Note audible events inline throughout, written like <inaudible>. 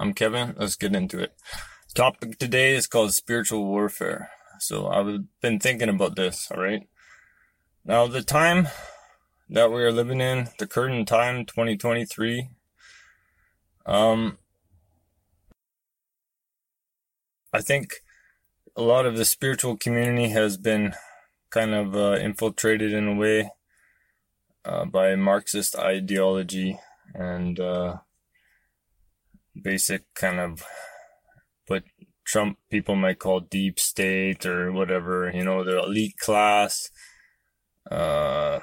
I'm Kevin. Let's get into it. Topic today is called spiritual warfare. So I've been thinking about this, alright? Now, the time that we are living in, the current time, 2023, um, I think a lot of the spiritual community has been kind of uh, infiltrated in a way uh, by Marxist ideology and uh, basic kind of what Trump people might call deep state or whatever, you know, the elite class, uh,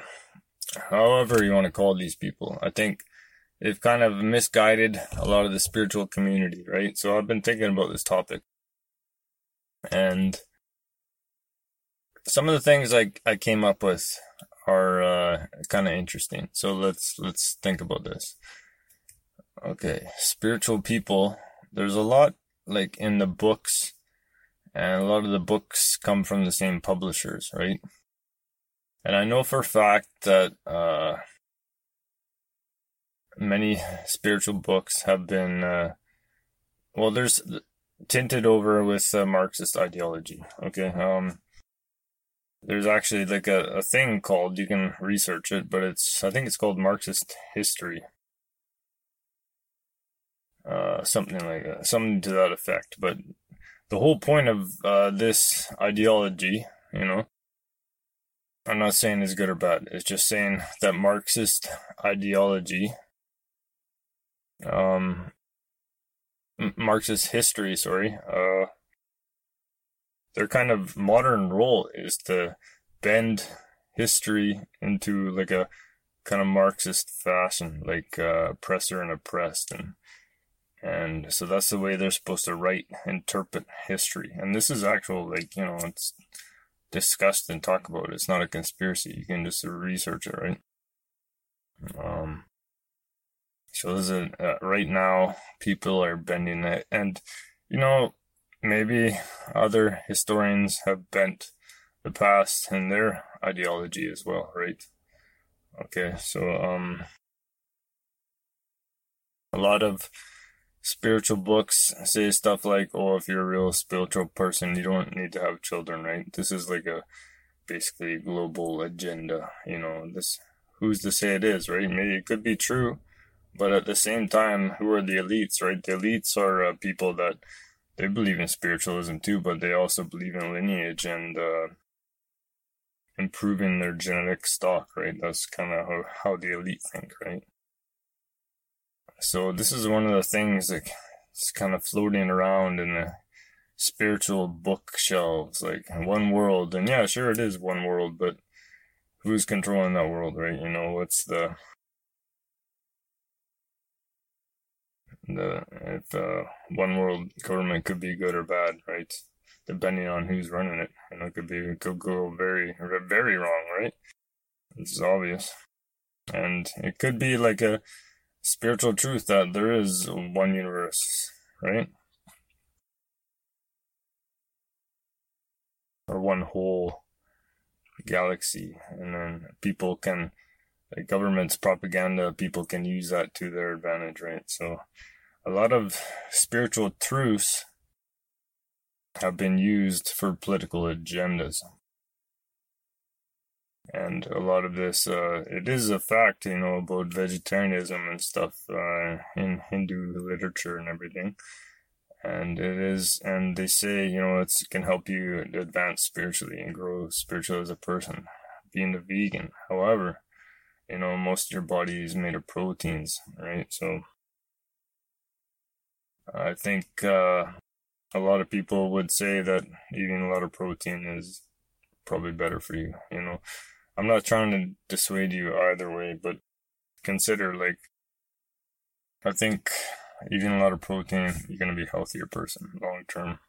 however you want to call these people. I think they've kind of misguided a lot of the spiritual community, right? So I've been thinking about this topic. And some of the things I, I came up with are uh, kind of interesting. So let's let's think about this. Okay, spiritual people. There's a lot like in the books, and a lot of the books come from the same publishers, right? And I know for a fact that uh, many spiritual books have been, uh, well, there's tinted over with uh, Marxist ideology. Okay, um, there's actually like a, a thing called you can research it, but it's I think it's called Marxist history uh, something like that, something to that effect. But the whole point of uh, this ideology, you know, I'm not saying it's good or bad. It's just saying that Marxist ideology, um, Marxist history, sorry, uh, their kind of modern role is to bend history into like a kind of Marxist fashion, like uh, oppressor and oppressed, and and so that's the way they're supposed to write, interpret history. And this is actual, like, you know, it's discussed and talked about. It's not a conspiracy. You can just research it, right? Um, so this is uh, right now, people are bending it. And, you know, maybe other historians have bent the past and their ideology as well, right? Okay, so, um, a lot of spiritual books say stuff like, "Oh, if you're a real spiritual person, you don't need to have children." Right? This is like a basically global agenda. You know, this who's to say it is right? Maybe it could be true, but at the same time, who are the elites? Right? The elites are uh, people that they believe in spiritualism too, but they also believe in lineage and uh, improving their genetic stock. Right? That's kind of how, how the elite think. Right? So this is one of the things that it's kind of floating around in the spiritual bookshelves, like one world. And yeah, sure it is one world, but who's controlling that world, right? You know, what's the the if uh, one world government could be good or bad, right? Depending on who's running it, know, it could be it could go very very wrong, right? It's obvious, and it could be like a spiritual truth that there is one universe, right? Or one whole galaxy, and then people can, like government's propaganda, people can use that to their advantage, right? So, a lot of spiritual truths have been used for political agendas and a lot of this uh, it is a fact you know about vegetarianism and stuff uh, in hindu literature and everything. And it is and they say you know it can help you advance spiritually and grow spiritually as a person being a vegan. However you know most of your body is made of proteins right? So i think uh, a lot of people would say that eating a lot of protein is probably better for you you know I'm not trying to dissuade you either way, but consider like I think eating a lot of protein, you're gonna be a healthier person long term.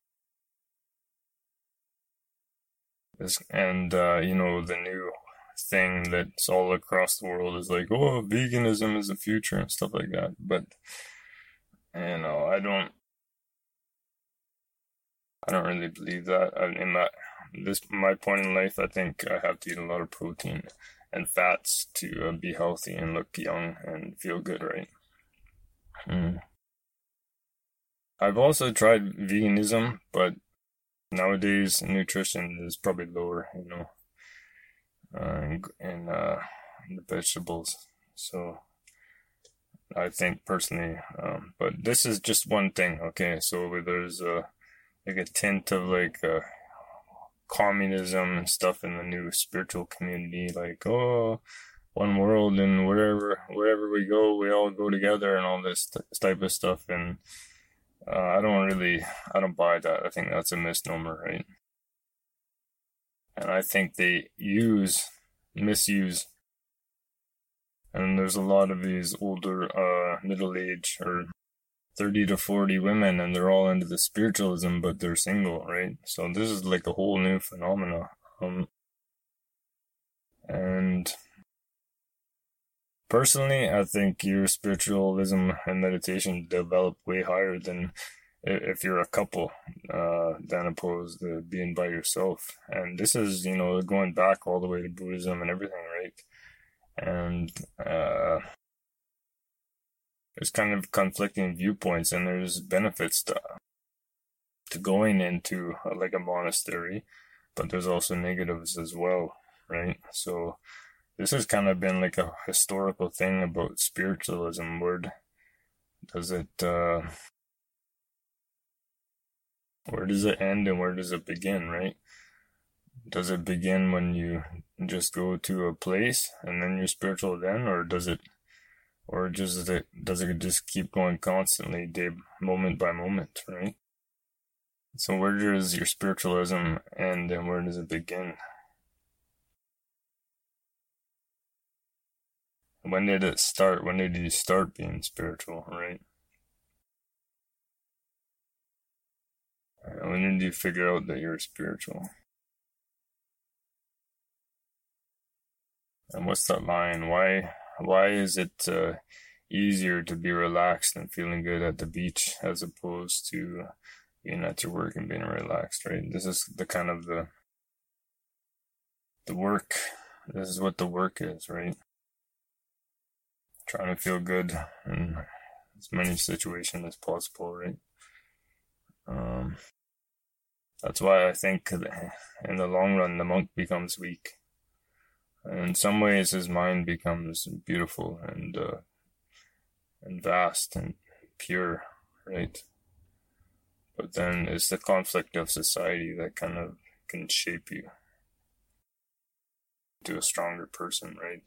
And uh, you know the new thing that's all across the world is like, oh, veganism is the future and stuff like that. But you know, I don't, I don't really believe that. In that this my point in life, I think I have to eat a lot of protein and fats to uh, be healthy and look young and feel good, right? Mm. I've also tried veganism, but nowadays nutrition is probably lower, you know, uh, in, in uh, the vegetables. So I think personally, um, but this is just one thing. Okay, so there's a like a tint of like uh, communism and stuff in the new spiritual community, like oh, one world and wherever wherever we go, we all go together and all this type of stuff. And uh, I don't really, I don't buy that. I think that's a misnomer, right? And I think they use, misuse and there's a lot of these older uh middle age or 30 to 40 women and they're all into the spiritualism but they're single right? So this is like a whole new phenomena um and personally i think your spiritualism and meditation develop way higher than if you're a couple uh than opposed to being by yourself. And this is you know going back all the way to buddhism and everything right? And uh, there's kind of conflicting viewpoints, and there's benefits to to going into uh, like a monastery, but there's also negatives as well, right? So this has kind of been like a historical thing about spiritualism. Where does it? Uh, where does it end and where does it begin, right? Does it begin when you just go to a place and then you're spiritual then, or does it, or just it does it just keep going constantly, day moment by moment, right? So where does your spiritualism end and where does it begin? When did it start? When did you start being spiritual, right? When did you figure out that you're spiritual? And what's that line? Why why is it uh, easier to be relaxed and feeling good at the beach as opposed to being at your work and being relaxed, right? This is the kind of the the work. This is what the work is, right? Trying to feel good in as many situations as possible, right? Um, that's why I think in the long run the monk becomes weak in some ways his mind becomes beautiful and uh, and vast and pure, right? But then it's the conflict of society that kind of can shape you to a stronger person, right?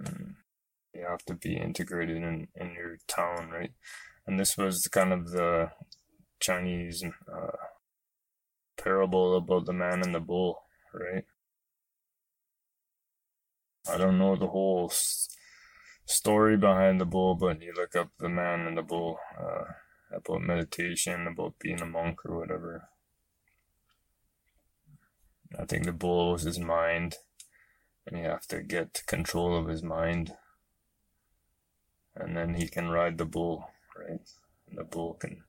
Mm. You have to be integrated in, in your town, right? And this was kind of the Chinese uh, parable about the man and the bull, right? I don't know the whole story behind the bull, but you look up the man and the bull uh, about meditation, about being a monk or whatever. I think the bull was his mind, and you have to get control of his mind, and then he can ride the bull, right? And the bull can.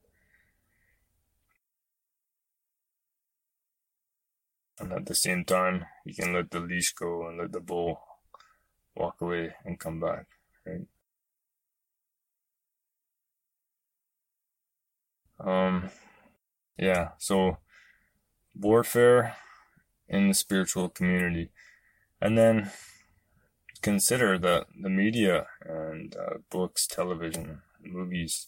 And at the same time, you can let the leash go and let the bull walk away and come back, right? Um, yeah, so warfare in the spiritual community. And then consider that the media and uh, books, television, movies,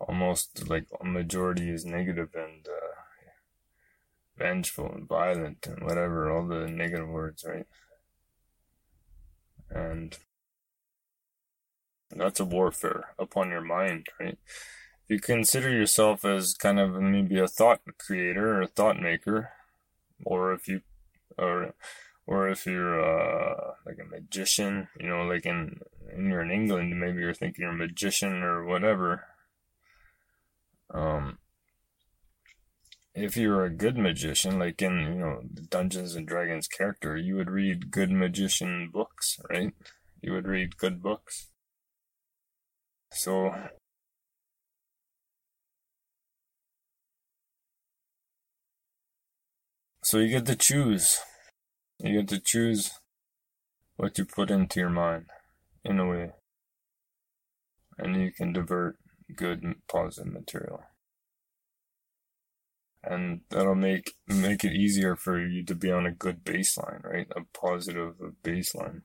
almost like a majority is negative and uh, vengeful and violent and whatever, all the negative words, right? And that's a warfare upon your mind, right? If you consider yourself as kind of maybe a thought creator or a thought maker, or if you, or, or if you're uh, like a magician, you know, like in, in you're in England, maybe you're thinking you're a magician or whatever. Um, if you're a good magician, like in, you know, Dungeons and Dragons character, you would read good magician books, right? You would read good books. So, so you get to choose. You get to choose what you put into your mind, in a way. And you can divert good positive material and that'll make make it easier for you to be on a good baseline right? A positive baseline.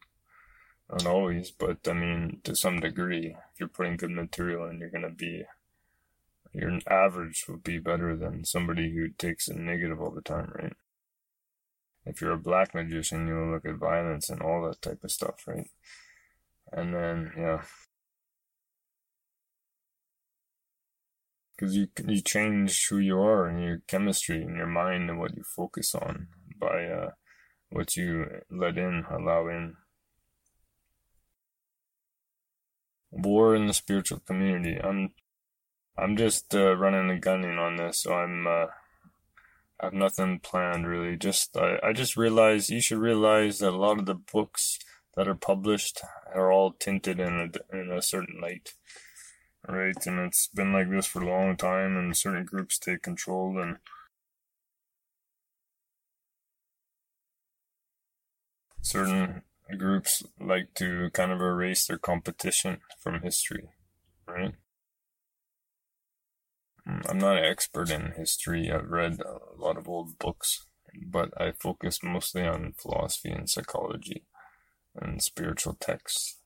Not always but i mean to some degree if you're putting good material in you're going to be your average would be better than somebody who takes a negative all the time right? If you're a black magician you'll look at violence and all that type of stuff right? And then yeah because you you change who you are and your chemistry and your mind and what you focus on by uh, what you let in, allow in. War in the spiritual community. I'm I'm just uh, running and gunning on this, so I'm uh, I have nothing planned really. Just I, I just realized you should realize that a lot of the books that are published are all tinted in a in a certain light right? And it's been like this for a long time, and certain groups take control, and certain groups like to kind of erase their competition from history, right? Mm, I'm not an expert in history. I've read a lot of old books, but I focus mostly on philosophy and psychology and spiritual texts.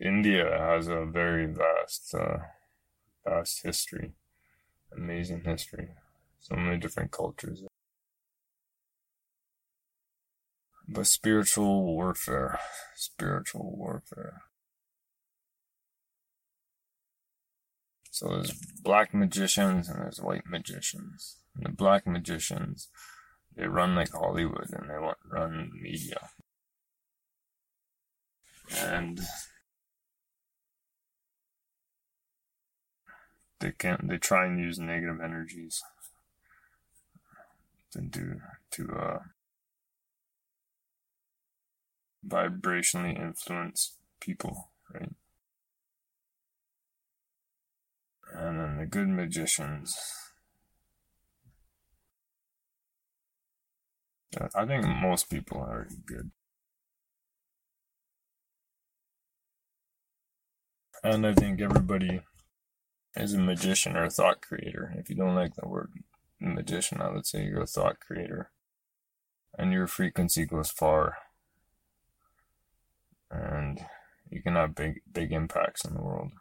India has a very vast, uh, vast history, amazing history, so many different cultures. But spiritual warfare, spiritual warfare. So there's black magicians and there's white magicians. And the black magicians, they run like Hollywood and they run media. And they can't they try and use negative energies to do to uh vibrationally influence people, right? And then the good magicians. I think most people are good. And I think everybody is a magician or a thought creator. If you don't like the word magician, I would say you're a thought creator. And your frequency goes far. And you can have big big impacts in the world.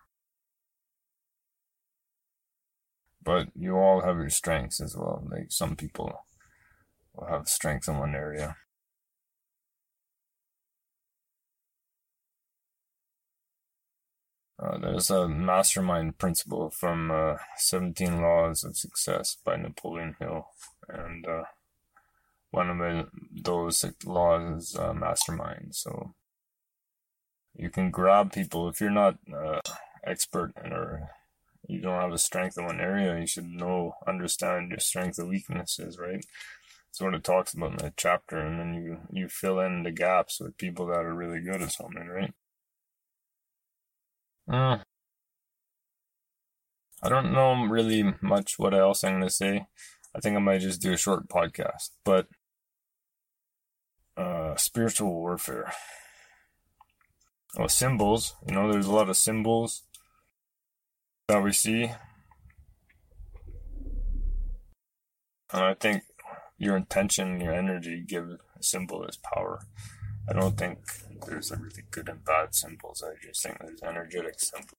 But you all have your strengths as well. Like some people will have strength in one area Uh, there's a mastermind principle from uh, 17 Laws of Success by Napoleon Hill. And uh, one of those laws is uh, mastermind. So you can grab people if you're not uh, expert or you don't have a strength in one area, you should know, understand your strengths and weaknesses, right? That's what it talks about in that chapter. And then you, you fill in the gaps with people that are really good at something, right? Uh, I don't know really much what else I'm going to say. I think I might just do a short podcast. But uh, spiritual warfare. Oh, symbols. You know, there's a lot of symbols that we see. And I think your intention, your energy give a symbol its power. I don't think there's a really good and bad symbols. I just think there's energetic symbols.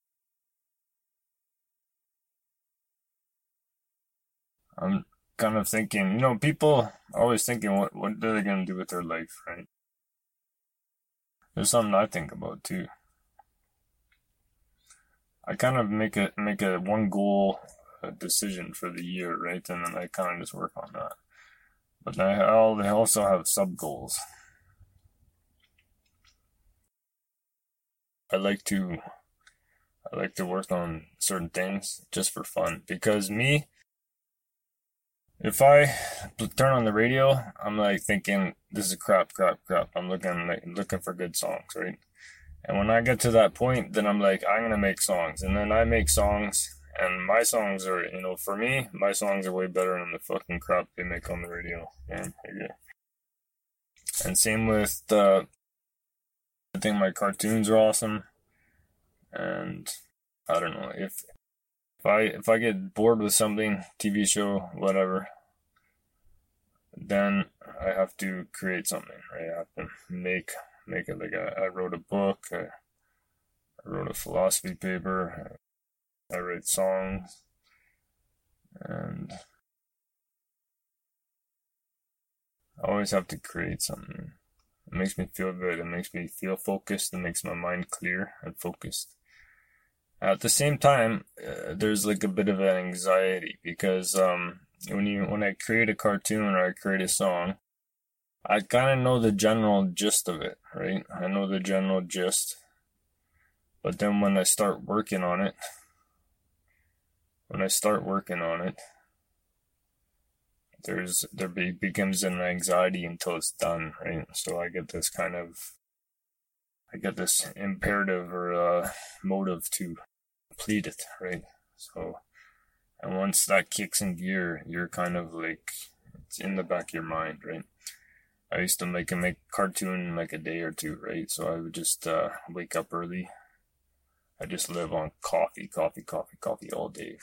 I'm kind of thinking, you know, people always thinking, what what are they gonna do with their life, right? There's something I think about too. I kind of make it make a one goal a decision for the year, right? And then I kind of just work on that. But I, also have sub goals. I like to I like to work on certain things just for fun because me if I turn on the radio, I'm like thinking this is crap, crap, crap. I'm looking like looking for good songs, right? And when I get to that point, then I'm like I'm gonna make songs, and then I make songs, and my songs are, you know, for me, my songs are way better than the fucking crap they make on the radio. Yeah, yeah. And same with uh, I think my cartoons are awesome. and I don't know if if I if I get bored with something, TV show, whatever, then I have to create something. Right? I have to make make it like I wrote a book. I, I wrote a philosophy paper. I write songs, and I always have to create something. It makes me feel good. It makes me feel focused. It makes my mind clear and focused. At the same time, uh, there's like a bit of an anxiety because um, when you when I create a cartoon or I create a song, I kind of know the general gist of it, right? I know the general gist. But then when I start working on it, when I start working on it, there's there be, becomes an anxiety until it's done, right? So I get this kind of I get this imperative or uh, motive to complete it, right? So, and once that kicks in gear, you're kind of like it's in the back of your mind, right? I used to make a make cartoon like a day or two, right? So I would just uh, wake up early. I just live on coffee, coffee, coffee, coffee all day.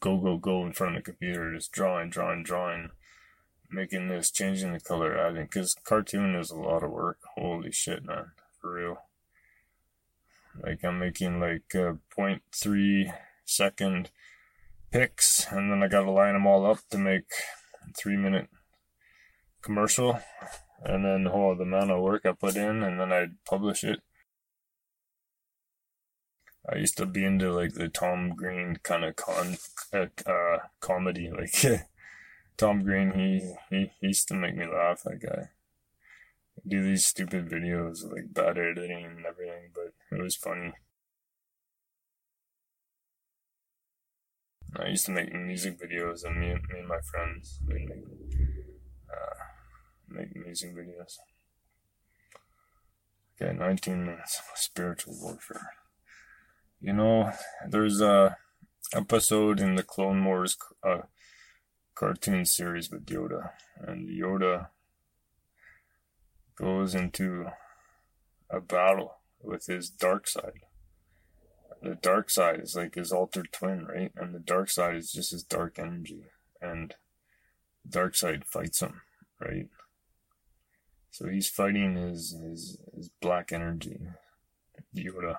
Go, go, go in front of the computer, just drawing, drawing, drawing, making this, changing the color, adding. Because cartoon is a lot of work. Holy shit, man, for real. Like I'm making like uh, 0.3 second pics, and then I gotta line them all up to make three minute commercial, and then all the amount of work I put in, and then I'd publish it. I used to be into like the Tom Green kind of con uh, uh, comedy, like <laughs> Tom Green. He, he he used to make me laugh. That guy do these stupid videos like bad editing and everything, but it was funny. I used to make music videos, and me, me and my friends would make uh, make music videos. Okay, 19 minutes of spiritual warfare. You know, there's a episode in the Clone Wars uh, cartoon series with Yoda, and Yoda goes into a battle with his dark side. The dark side is like his altered twin, right? And the dark side is just his dark energy. And the dark side fights him, right? So he's fighting his his, his black energy, Yoda.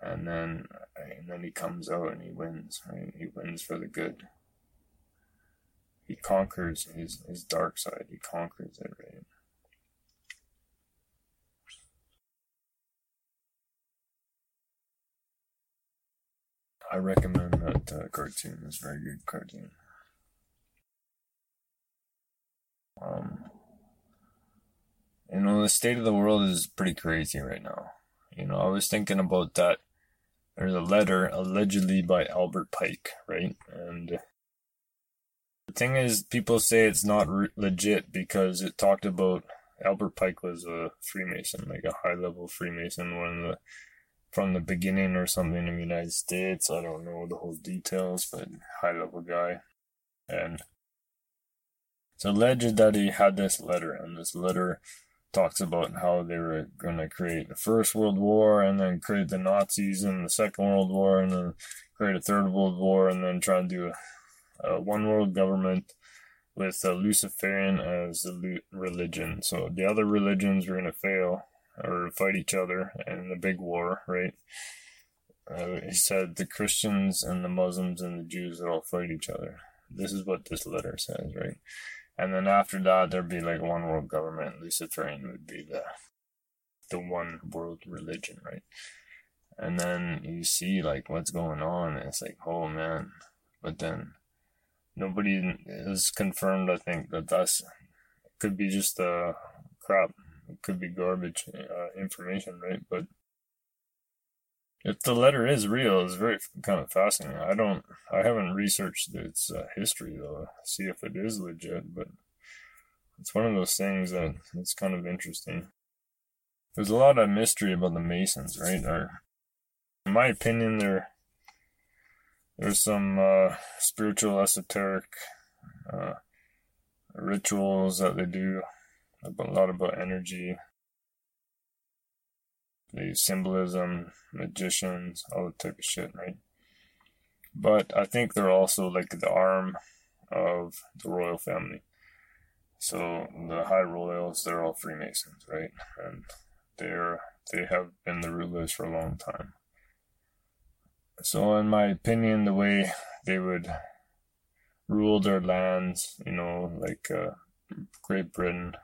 And then and then he comes out and he wins, right? He wins for the good. He conquers his, his dark side. He conquers it, right? I recommend that uh, cartoon. It's a very good cartoon. Um, you know, the state of the world is pretty crazy right now. You know, I was thinking about that. There's a letter allegedly by Albert Pike, right? And the thing is, people say it's not re- legit because it talked about Albert Pike was a Freemason, like a high level Freemason, one of the from the beginning or something in the United States. I don't know the whole details, but high level guy. And it's alleged that he had this letter, and this letter talks about how they were going to create the First World War and then create the Nazis in the Second World War and then create a Third World War and then try and do a, a one world government with Luciferian as the religion. So the other religions were going to fail or fight each other in the big war, right? Uh, he said the Christians and the Muslims and the Jews would all fight each other. This is what this letter says, right? And then after that, there'd be like one world government. Luciferian would be the the one world religion, right? And then you see like what's going on, and it's like, oh man. But then nobody is confirmed. I think that that's could be just a crap it could be garbage uh, information, right? But if the letter is real, it's very kind of fascinating. I don't, I haven't researched its uh, history though, see if it is legit, but it's one of those things that it's kind of interesting. There's a lot of mystery about the Masons, right? Or, in my opinion, there there's some uh, spiritual, esoteric uh, rituals that they do a lot about energy. The symbolism, magicians, all that type of shit, right? But I think they're also like the arm of the royal family. So the high royals, they're all Freemasons, right? And they're they have been the rulers for a long time. So in my opinion, the way they would rule their lands, you know, like uh, Great Britain,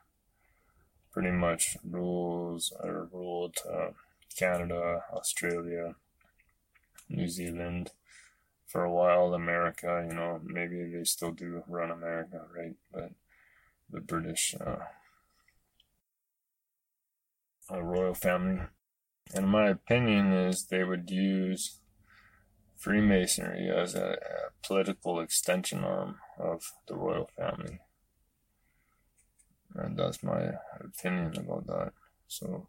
pretty much rules or ruled uh, Canada, Australia, New Zealand, for a while. America, you know, maybe they still do run America, right? But the British uh, royal family, in my opinion, is they would use Freemasonry as a, a political extension arm of the royal family. And that's my opinion about that. So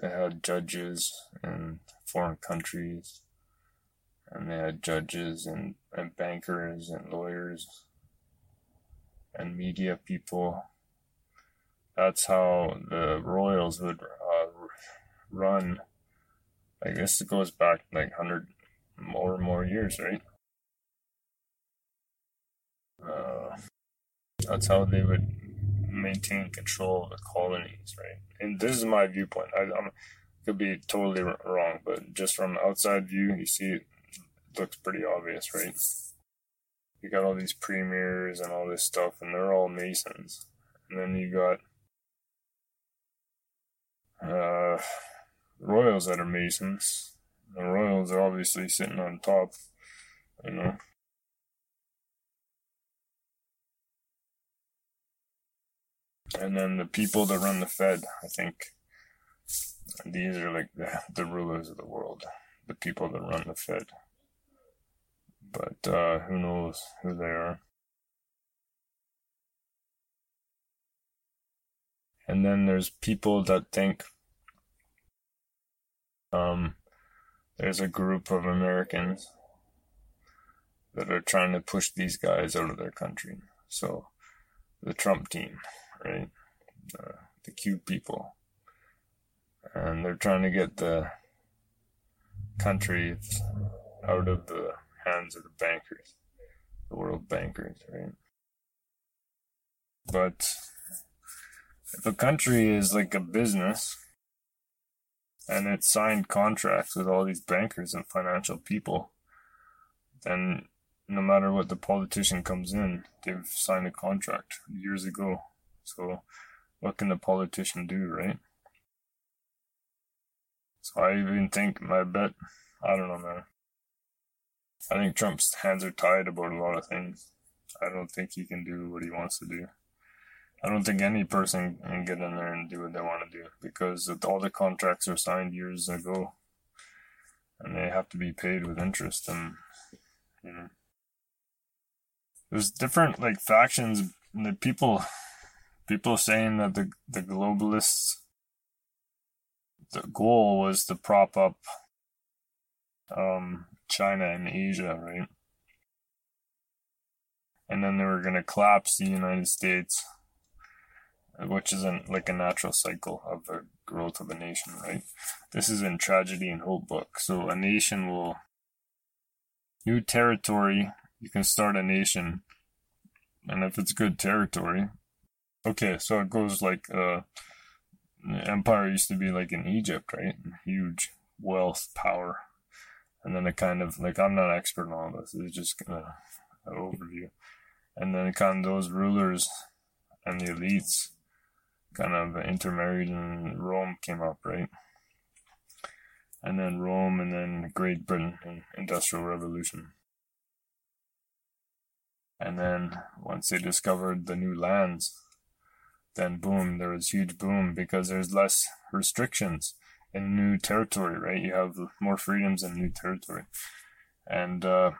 they had judges in foreign countries, and they had judges and, and bankers and lawyers and media people. That's how the royals would uh, run. I guess it goes back like 100 more more years, right? Uh, that's how they would maintain control of the colonies, right? And this is my viewpoint. I I'm, could be totally wrong, but just from outside view, you see it looks pretty obvious, right? You got all these premiers and all this stuff, and they're all Masons. And then you got uh, Royals that are Masons. The Royals are obviously sitting on top, you know. And then the people that run the Fed, I think these are like the, the rulers of the world, the people that run the Fed. But uh, who knows who they are. And then there's people that think um, there's a group of Americans that are trying to push these guys out of their country. So the Trump team right? Uh, the cute people. And they're trying to get the country out of the hands of the bankers, the world bankers, right? But if a country is like a business and it signed contracts with all these bankers and financial people, then no matter what the politician comes in, they've signed a contract years ago so, what can the politician do, right? So, I even think my bet, I don't know, man. I think Trump's hands are tied about a lot of things. I don't think he can do what he wants to do. I don't think any person can get in there and do what they want to do because all the contracts are signed years ago and they have to be paid with interest and you know there's different like factions the people people saying that the the globalists the goal was to prop up um, China and Asia, right? And then they were to collapse the United States, which isn't like a natural cycle of the growth of a nation, right? This is in Tragedy and Hope book. So a nation will new territory. You can start a nation, and if it's good territory, Okay, so it goes like uh, empire used to be like in Egypt, right? Huge wealth, power, and then it kind of like I'm not expert on all this. It's just kind of an overview, and then kind of those rulers and the elites kind of intermarried, and Rome came up, right? And then Rome, and then Great Britain, and Industrial Revolution. And then once they discovered the new lands, then boom, there was huge boom because there's less restrictions in new territory, right? You have more freedoms in new territory, and uh,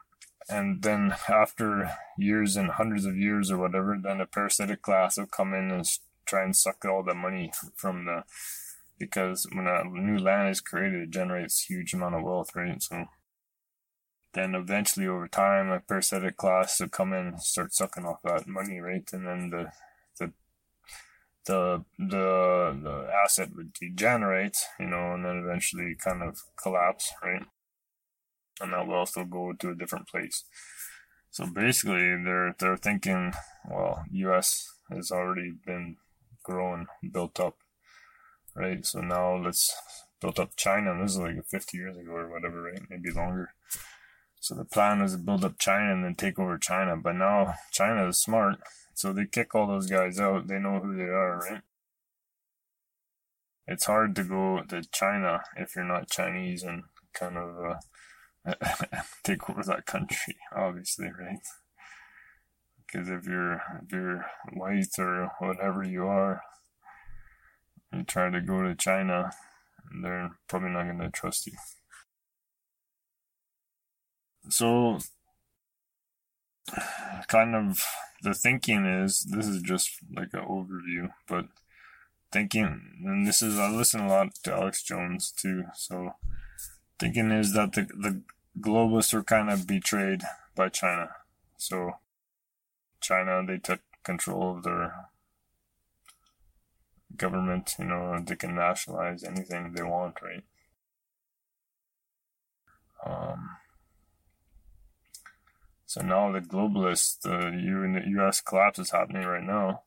and then after years and hundreds of years or whatever, then a parasitic class will come in and try and suck all the money from the because when a new land is created, it generates huge amount of wealth, right? So then eventually over time, a parasitic class will come in and start sucking off that money, right? And then the the the the the asset would degenerate, you know, and then eventually kind of collapse, right? And that will also go to a different place. So basically, they're they're thinking, well, U.S. has already been grown, built up, right? So now let's build up China. This is like 50 years ago or whatever, right? Maybe longer. So the plan was to build up China and then take over China. But now China is smart, so they kick all those guys out. They know who they are, right? It's hard to go to China if you're not Chinese and kind of uh, <laughs> take over that country, obviously, right? Because if you're if you're white or whatever you are, you try to go to China, they're probably not going to trust you. So, kind of the thinking is this is just like an overview, but thinking, and this is I listen a lot to Alex Jones too. So, thinking is that the the globalists were kind of betrayed by China. So, China they took control of their government. You know, they can nationalize anything they want, right? Um, so now the globalists, uh, the U.S. collapse is happening right now.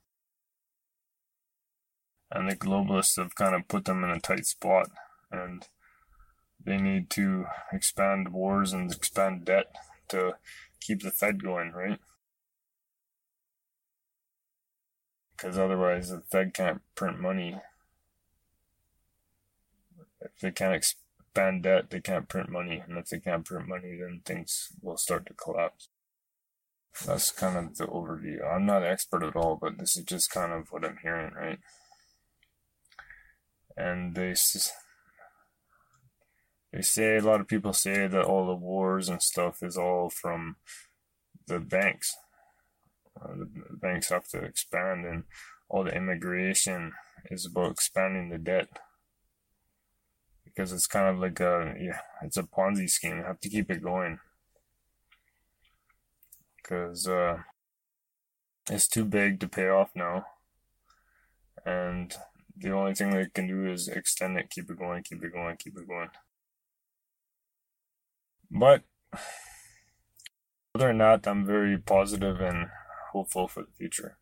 And the globalists have kind of put them in a tight spot. And they need to expand wars and expand debt to keep the Fed going, right? Because otherwise the Fed can't print money. If they can't expand debt, they can't print money. And if they can't print money, then things will start to collapse. That's kind of the overview. I'm not an expert at all, but this is just kind of what I'm hearing, right? And they they say a lot of people say that all the wars and stuff is all from the banks. Uh, the banks have to expand, and all the immigration is about expanding the debt because it's kind of like a yeah, it's a Ponzi scheme. You have to keep it going because uh, it's too big to pay off now. And the only thing they can do is extend it, keep it going, keep it going, keep it going. But whether or not, I'm very positive and hopeful for the future.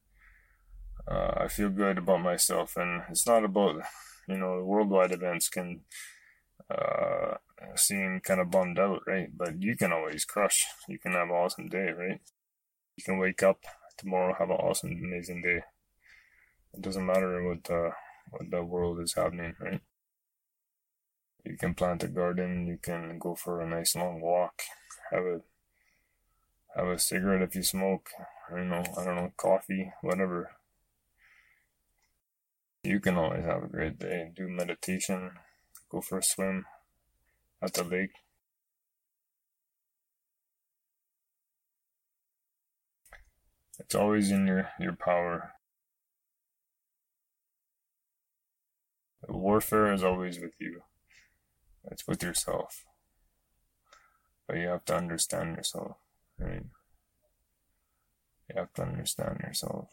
Uh, I feel good about myself, and it's not about you know the worldwide events can uh, seem kind of bummed out, right? But you can always crush. You can have an awesome day, right? You can wake up tomorrow, have an awesome, amazing day. It doesn't matter what uh, what the world is happening, right? You can plant a garden. You can go for a nice long walk. Have a have a cigarette if you smoke. You know, I don't know, coffee, whatever. You can always have a great day. Do meditation. Go for a swim at the lake. It's always in your, your power. Warfare is always with you. It's with yourself. But you have to understand yourself, right? You have to understand yourself.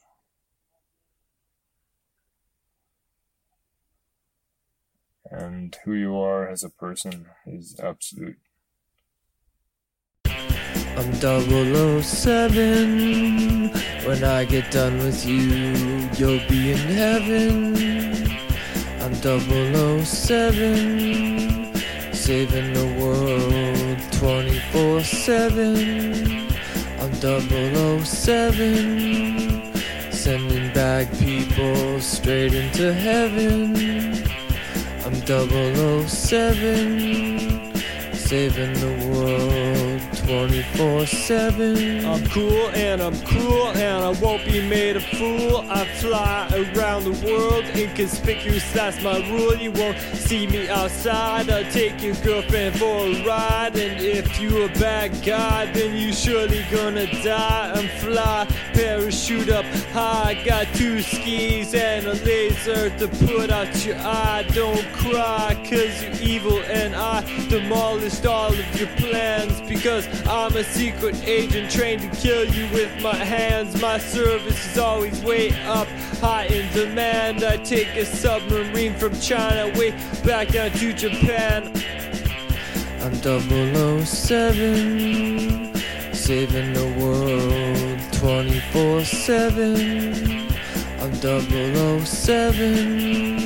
And who you are as a person is absolute. I'm 007. When I get done with you, you'll be in heaven. I'm 007. Saving the world 24 7. I'm 007. Sending back people straight into heaven. I'm 007 saving the world 24 7. I'm cool and I'm cruel and I won't be made a fool. I fly around the world inconspicuous, that's my rule. You won't see me outside. I'll take your girlfriend for a ride. And if you a bad guy, then you surely gonna die. I'm fly, parachute up high. Got two skis and a laser to put out your eye. Don't cry, cause you're evil and I demolish all of your plans because I'm a secret agent trained to kill you with my hands. My service is always way up. high in demand. I take a submarine from China way back down to Japan. I'm 007, saving the world 24 7. I'm 007,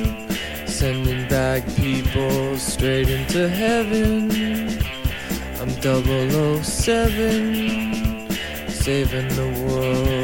sending back people straight into heaven. I'm 007, saving the world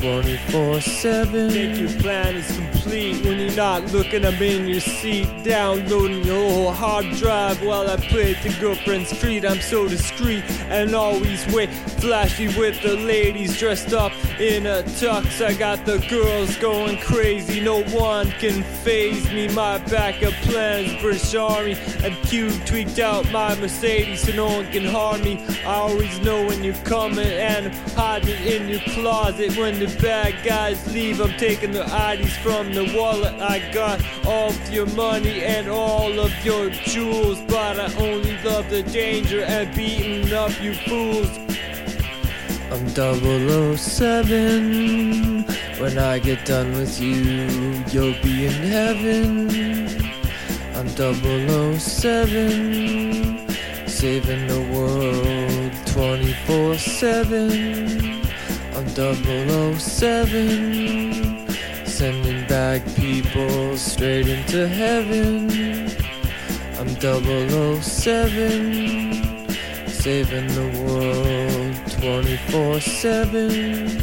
24 7. Think your plan is complete when you're not looking. I'm in your seat, downloading your whole hard drive while I play the girlfriend's street. I'm so discreet and always way flashy with the ladies dressed up in a tux. I got the girls going crazy. No one can faze me. My backup plan is British Army. And Q tweaked out my Mercedes so no one can harm me. I always know when you're coming and hiding in your closet when the bad guys leave. I'm taking the IDs from the wallet. I got all of your money and all of your jewels, but I only love the danger and beating up you fools. I'm 007. When I get done with you, you'll be in heaven. I'm 007. Saving the world 24 7. I'm 007. Sending back people straight into heaven. I'm 007 saving the world 24 7.